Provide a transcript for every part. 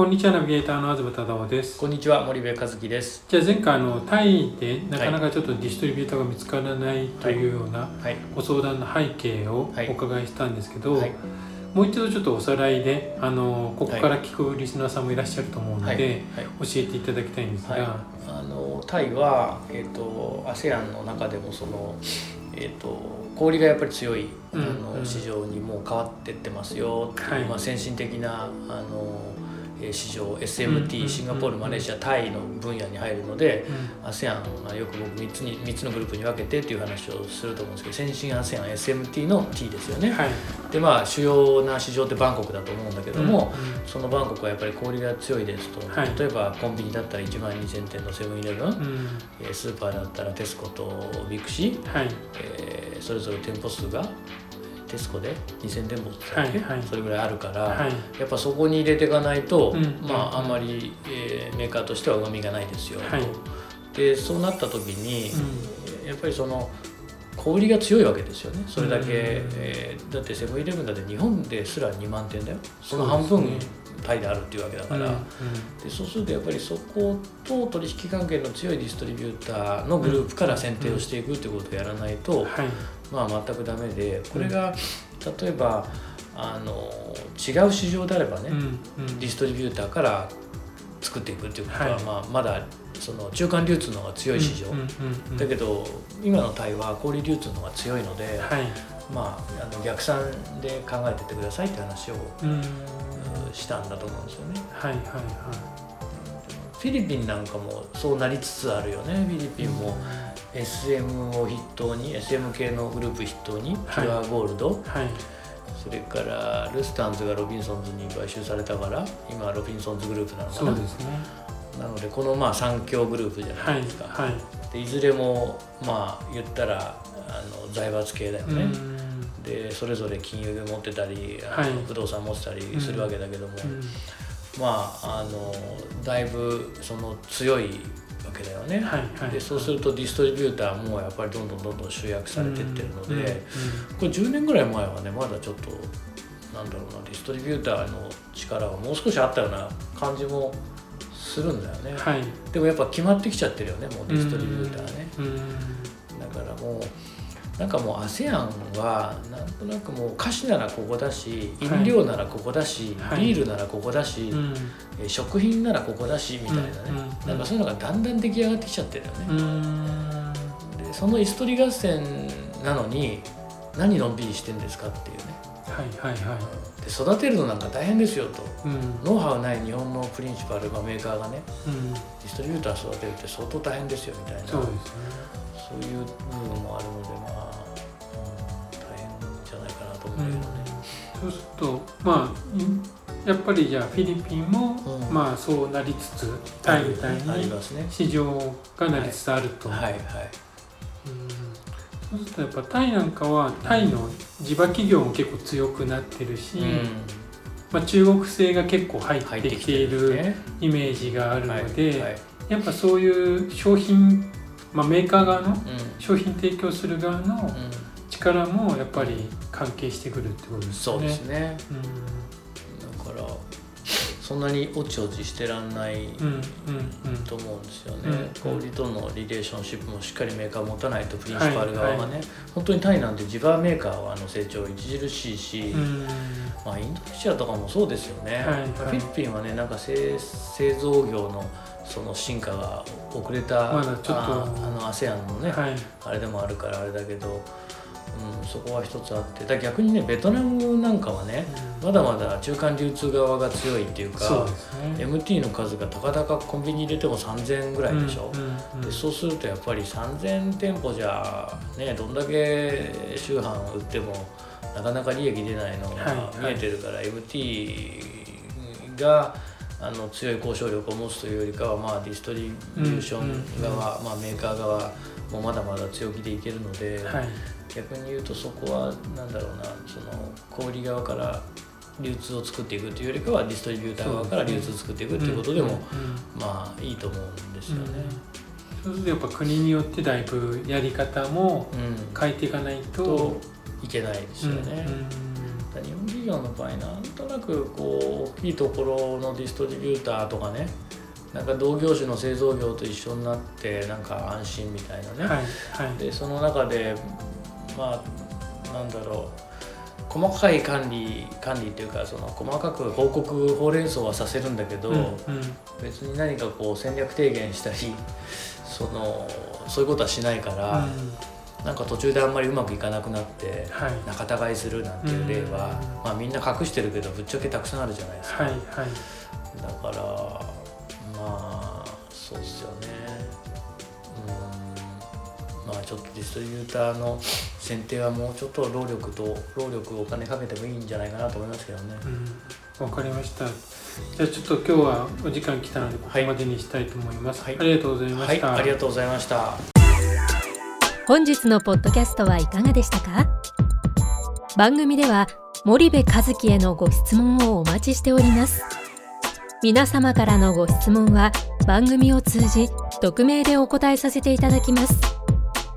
こんにちはナビゲーターの東忠夫ですこんにちは森部和樹です。じゃあ前回あのタイでなかなかちょっとディストリビューターが見つからないというようなはい。ご相談の背景をはいお伺いしたんですけど、はい。もう一度ちょっとおさらいであのここから聞くリスナーさんもいらっしゃると思うのはい。で、はい。教えていただきたいんですが、はいあのタイはえっ、と ASEAN の中でもそのえっ、と小売りがやっぱり強い、うんあのうん市場にもう変わってってますよっていう、はいまあ先進的なあのえー市場 SMT、うん。シンガポールマレーシアタイの分野に入るので。うん。ASEAN まあよく僕3つに三つのグループに分けてっていう話をすると思うんですけど先進 ASEANSMT の T ですよね。はい。でまあ主要な市場ってバンコクだと思うんだけども、うん。そのバンコクはやっぱり小売りが強いですと、はい。例えばコンビニだったら1万2000店のセブンイレブン、スーパーだったらテスコとビッグシー、はい。えーそれぞれ店舗数がテスコで2000店舗。だっけ、はいはい。それぐらいあるから、はい。やっぱそこに入れていかないと、うんまあうん。あんまり、えーメーカーとしてはうまみがないですよ、はい。でそうなった時に、うやっぱりその小売りが強いわけですよね。それだけ、うん。えーだってセブンイレブンだって日本ですら2万店だよ。その半分そうですねタイであるっていうわけだから、んうん。でそうするとやっぱりそこと取引関係の強いディストリビューターのグループから選定をしていくってことをやらないと、はい。まあ全くダメでこれが例えばあの違う市場であればね、ディストリビューターから作っていくっていうことは、はい。まあ、まだその中間流通の方が強い市場、だけど今のタイは小売流通の方が強いので、はいまあ、あの逆算で考えてってくださいって話をしたんだと思うんですよね。はいはいフィリピンなんかもそうなりつつあるよね。フィリピンも SM を筆頭に SM 系のグループ筆頭にはい。ピュアゴールド、はい。それからルスタンズがロビンソンズに買収されたから今ロビンソンズグループなのかな。そうですね。なのでこのまあ3強グループじゃなはいいですか、はい。でいずれもまあ言ったらあの財閥系だよね、うんでそれぞれ金融で持ってたり、はい。不動産持ってたりするわけだけども、うん。まああのだいぶその強いわけだよね、はいはい。でそうするとディストリビューターもやっぱりどんどんどんどん集約されてってるので、うんうん。これ10年ぐらい前はねまだちょっとなんだろうなディストリビューターの力がもう少しあったような感じもするんだよね、はい。でもやっぱ決まってきちゃってるよねもうディストリビューターね、うん。だからもうなんかもう ASEAN はなんとなくもう菓子ならここだし飲料ならここだし、はい。ビールならここだし、うん。えー食品ならここだしみたいなね、うんうんなんかそういうのがだんだん出来上がってきちゃってるよね、うん。でその椅子取り合戦なのに何のんびりしてんですかっていうねはいはいはい。で育てるのなんか大変ですよと。うん。ノウハウない日本のプリンシパル、まあ、メーカーがね。うん。ディストリビューター育てるって相当大変ですよみたいな。そうですね。そういう部分もあるのでまあ、うん、大変じゃないかなと思うんだけどね、そうするとまあやっぱりじゃあフィリピンも、うん。まあそうなりつつタイみたいに市場がなりつつあると、はいはい。うんそうするとやっぱタイなんかはタイの地場企業も結構強くなってるし、うん。まあ、中国製が結構入入ってきているイメージがあるので、はいはい。やっぱそういう商品、まあ、メーカー側のうん。商品提供する側のうん。力もやっぱり関係してくるってことですね。そうですね。うん。だからそんなにおちおちしてらんないと思うんですよね、うん小売りとのリレーションシップもしっかりメーカー持たないとプリンシパル側がね、はい本当にタイなんて地場メーカーはあの成長著しいし、うんまあ、インドネシアとかもそうですよね、はいはい。フィリピンはねなんか製製造業のその進化が遅れたまあの ASEAN のね、はいあれでもあるからあれだけど、うん、そこは一つあって。だ逆にねベトナムなんかはねまだまだ中間流通側が強いっていうかですね。MT の数がたかだかコンビニ入れても3000ぐらいでしょ、うんうんうん。でそうするとやっぱり3000店舗じゃねどんだけ周販売ってもなかなか利益出ないのがはい見えてるから、MT があの強い交渉力を持つというよりかは、まあ、ディストリビューション側、まあ、メーカー側もうまだまだ強気でいけるので、はい逆に言うとそこはなんだろうなその小売側から流通を作っていくというよりかはディストリビューター側から流通を作っていくっていうことでも、まあいいと思うんですよね。そうするとやっぱ国によってだいぶやり方もうん。変えていかないとといけないですよね。日本企業の場合なんとなくこう大きいところのディストリビューターとかねなんか同業種の製造業と一緒になってなんか安心みたいなね、はいはい。でその中でまあなんだろう。細かい管理管理っていうかその細かく報告ほうれん草はさせるんだけど、うんうん。別に何かこう戦略提言したりそのそういうことはしないから、なんか途中であんまりうまくいかなくなってはい。仲違いするなんていう例は、うん。まあ、みんな隠してるけどぶっちゃけたくさんあるじゃないですか、はいはい。だからまあそうっすよね。うんまあちょっとディストリビューターの選定はもうちょっと労力と労力お金かけてもいいんじゃないかなと思いますけどね。うん、わかりました。じゃあちょっと今日はお時間来たのでここまでにしたいと思います。はい。ありがとうございまはい。した。ありがとうございました。本日のポッドキャストはいかがでしたか？番組では森部和樹へのご質問をお待ちしております。皆様からのご質問は番組を通じ匿名でお答えさせていただきます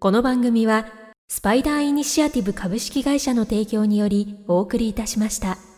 この番組はスパイダーイニシアティブ株式会社の提供によりお送りいたしました。